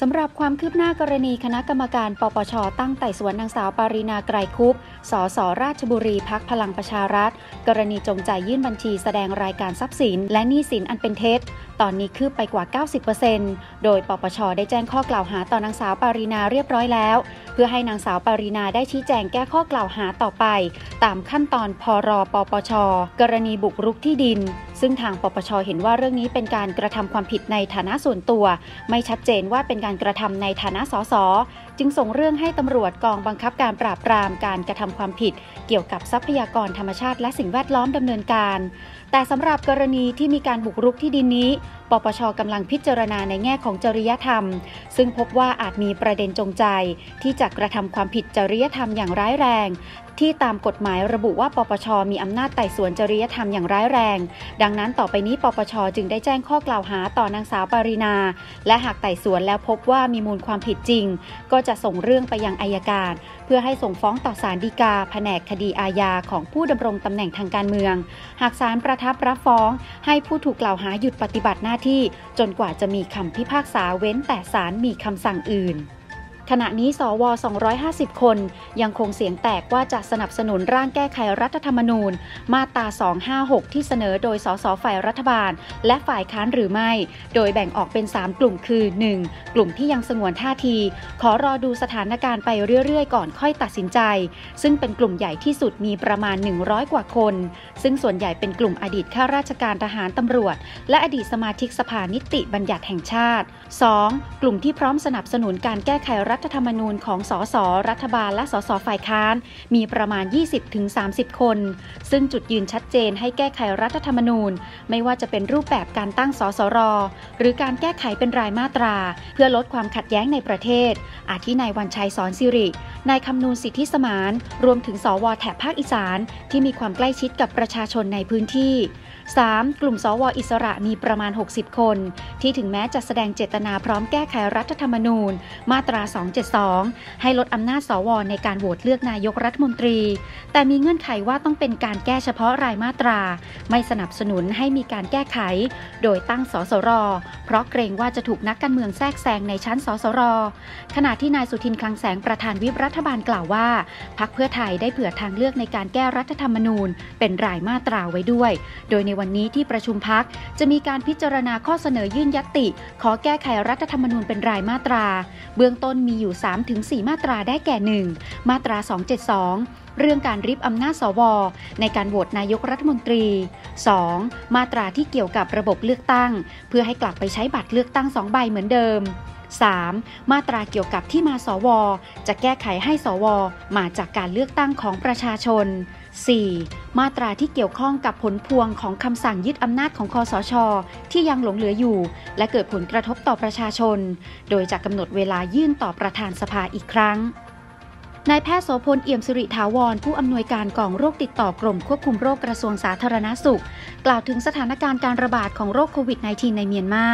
สำหรับความคืบหน้ากรณีคณะกรรมการปปช ตั้งไต่สวนนางสาวปารินาไกรคุปสสราชบุรีพักพลังประชารัฐ กรณีจงใจยื่นบัญชีแสดงรายการทรัพย์สิน และหนี้สินอันเป็นเท็จ ตอนนี้คืบไปกว่า 90%โดยปปชได้แจ้งข้อกล่าวหาต่อนางสาวปารีนาเรียบร้อยแล้ว เพื่อให้นางสาวปารีนาได้ชี้แจงแก้ข้อกล่าวหาต่อไป ตามขั้นตอนพรปปช กรณีบุกรุกที่ดิน ซึ่งทางปปชเห็นว่าเรื่องนี้เป็นการกระทำความผิดในฐานะส่วนตัว ไม่ชัดเจนว่าเป็นการกระทำในฐานะสส จึงส่งเรื่องให้ตำรวจกองบังคับการปราบปรามการกระทำความผิด เกี่ยวกับทรัพยากรธรรมชาติและสิ่งแวดล้อมดำเนินการ แต่สำหรับกรณีที่มีการบุกรุกที่ดินนี้ปปชกำลังพิจารณาในแง่ของจริยธรรม ซึ่งพบว่าอาจมีประเด็นจงใจ ที่จะกระทำความผิดจริยธรรมอย่างร้ายแรง ที่ตามกฎหมายระบุว่าปปชมีอำนาจไต่สวนจริยธรรมอย่างร้ายแรง ดังนั้นต่อไปนี้ปปชจึงได้แจ้งข้อกล่าวหาต่อนางสาวปารินา และหากไต่สวนแล้วพบว่ามีมูลความผิดจริง ก็จะส่งเรื่องไปยังอายการเพื่อให้ส่งฟ้องต่อศาลฎีกาแผนกคดีอาญาของผู้ดำรงตำแหน่งทางการเมือง หากศาลประทับรับฟ้อง ให้ผู้ถูกกล่าวหาหยุดปฏิบัติหน้าที่ จนกว่าจะมีคำพิพากษาเว้นแต่ศาลมีคำสั่งอื่น ขณะนี้สว 250 คน ยังคงเสียงแตกว่าจะสนับสนุนร่างแก้ไขรัฐธรรมนูญ มาตรา 256 ที่เสนอโดยสสฝ่ายรัฐบาล และฝ่ายค้านหรือไม่ โดยแบ่งออกเป็น 3 กลุ่มคือ 1. กลุ่มที่ยังสงวนท่าที ขอรอดูสถานการณ์ไปเรื่อยๆ ก่อนค่อยตัดสินใจ ซึ่งเป็นกลุ่มใหญ่ที่สุดมีประมาณ 100 กว่าคน ซึ่งส่วนใหญ่เป็นกลุ่มอดีตข้าราชการทหารตำรวจ และอดีตสมาชิกสภานิติบัญญัติแห่งชาติ 2. กลุ่มที่พร้อมสนับสนุนการแก้ไขรััฐธรรมนูญของสสรัฐบาลและสสฝ่ายค้าน มีประมาณ 20-30 คน ซึ่งจุดยืนชัดเจนให้แก้ไขรัฐธรรมนูญ ไม่ว่าจะเป็นรูปแบบการตั้งสสร หรือการแก้ไขเป็นรายมาตรา เพื่อลดความขัดแย้งในประเทศ อาทินายวันชัยสอนสิรินายคำนูนสิทธิสมาน รวมถึงสวแถบภาคอีสาน ที่มีความใกล้ชิดกับประชาชนในพื้นที่ 3. กลุ่มสวอิสระมีประมาณ 60 คน ที่ถึงแม้จะแสดงเจตนาพร้อมแก้ไขรัฐธรรมนูญ มาตรา 272 ให้ลดอำนาจสวในการโหวตเลือกนายกรัฐมนตรี แต่มีเงื่อนไขว่าต้องเป็นการแก้เฉพาะรายมาตรา ไม่สนับสนุนให้มีการแก้ไข โดยตั้งสสร เพราะเกรงว่าจะถูกนักการเมืองแทรกแซงในชั้นสสร ขณะที่นายสุทินคลังแสงประธานวิปรัฐบาลกล่าวว่าพักเพื่อไทยได้เผื่อทางเลือกในการแก้รัฐธรรมนูญ เป็นรายมาตราไว้ด้วย โดยในวันนี้ที่ประชุมพักจะมีการพิจารณาข้อเสนอยื่นยติ ขอแก้ไขรัฐธรรมนูญเป็นรายมาตรา เบื้องต้นมีอยู่ 3-4 มาตราได้แก่ 1. มาตรา 272เรื่องการริบอำนาจสว ในการโหวตนายกรัฐมนตรี 2. มาตราที่เกี่ยวกับระบบเลือกตั้ง เพื่อให้กลับไปใช้บัตรเลือกตั้ง2ใบเหมือนเดิม 3. มาตราเกี่ยวกับที่มาสว จะแก้ไขให้สว มาจากการเลือกตั้งของประชาชน 4. มาตราที่เกี่ยวข้องกับผลพวงของคำสั่งยึดอำนาจของคอสช ที่ยังหลงเหลืออยู่ และเกิดผลกระทบต่อประชาชน โดยจะกำหนดเวลายื่นต่อประธานสภาอีกครั้ง นายแพทย์โสพลเอี่ยมสิริถาวร ผู้อำนวยการกองโรคติดต่อกรมควบคุมโรคกระทรวงสาธารณาสุข กล่าวถึงสถานการณ์การระบาดของโรคโควิด -19 ในเมียนมา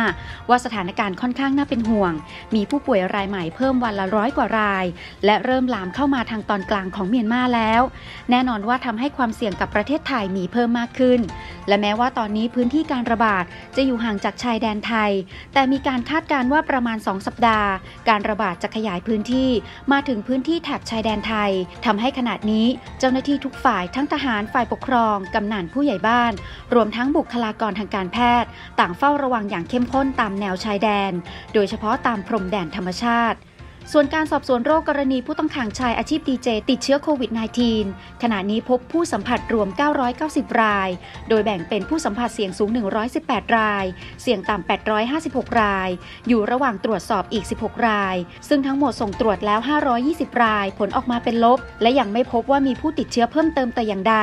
ว่าสถานการณ์ค่อนข้างน่าเป็นห่วง มีผู้ป่วยรายใหม่เพิ่มวันละร้อยกว่าราย และเริ่มลามเข้ามาทางตอนกลางของเมียนมาแล้ว แน่นอนว่าทำให้ความเสี่ยงกับประเทศไทยมีเพิ่มมากขึ้น และแม้ว่าตอนนี้พื้นที่การระบาดจะอยู่ห่างจากชายแดนไทย แต่มีการคาดการณ์ว่าประมาณ 2 สัปดาห์ การระบาดจะขยายพื้นที่มาถึงพื้นที่แถบชายแดนไทยทำให้ขณะนี้เจ้าหน้าที่ทุกฝ่ายทั้งทหารฝ่ายปกครองกำนันผู้ใหญ่บ้าน รวมทั้งบุคลากรทางการแพทย์ ต่างเฝ้าระวังอย่างเข้มข้นตามแนวชายแดน โดยเฉพาะตามพรมแดนธรรมชาติ ส่วนการสอบสวนโรคกรณีผู้ต้องขังชายอาชีพดีเจติดเชื้อโควิด -19 ขณะนี้พบผู้สัมผัสรวม 990 ราย โดยแบ่งเป็นผู้สัมผัสเสี่ยงสูง 118 ราย เสี่ยงต่ำ 856 ราย อยู่ระหว่างตรวจสอบอีก 16 ราย ซึ่งทั้งหมดส่งตรวจแล้ว 520 ราย ผลออกมาเป็นลบ และยังไม่พบว่ามีผู้ติดเชื้อเพิ่มเติมแต่อย่างใด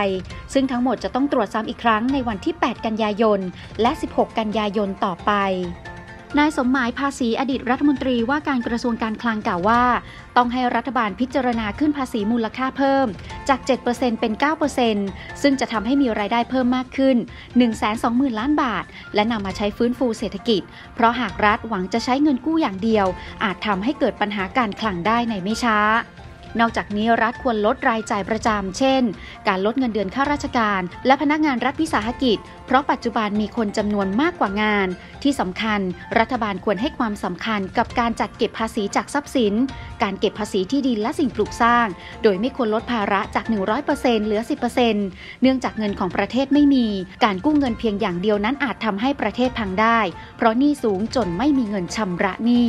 ซึ่งทั้งหมดจะต้องตรวจซ้ำอีกครั้งในวันที่ 8 กันยายน และ 16 กันยายนต่อไป นายสมหมายภาษีอดีตรัฐมนตรีว่าการกระทรวงการคลังกล่าวว่า ต้องให้รัฐบาลพิจารณาขึ้นภาษีมูลค่าเพิ่ม จาก 7%เป็น 9%ซึ่งจะทำให้มีรายได้เพิ่มมากขึ้น 120,000 ล้านบาท และนำมาใช้ฟื้นฟูเศรษฐกิจ เพราะหากรัฐหวังจะใช้เงินกู้อย่างเดียว อาจทำให้เกิดปัญหาการคลังได้ในไม่ช้า นอกจากนี้รัฐควรลดรายจ่ายประจำเช่น การลดเงินเดือนข้าราชการ และพนักงานรัฐวิสาหกิจ เพราะปัจจุบันมีคนจำนวนมากกว่างาน ที่สำคัญ รัฐบาลควรให้ความสำคัญกับการจัดเก็บภาษีจากทรัพย์สิน การเก็บภาษีที่ดินและสิ่งปลูกสร้าง โดยไม่ควรลดภาระจาก 100%เหลือ 10%เนื่องจากเงินของประเทศไม่มี การกู้เงินเพียงอย่างเดียวนั้นอาจทำให้ประเทศพังได้ เพราะหนี้สูงจนไม่มีเงินชำระหนี้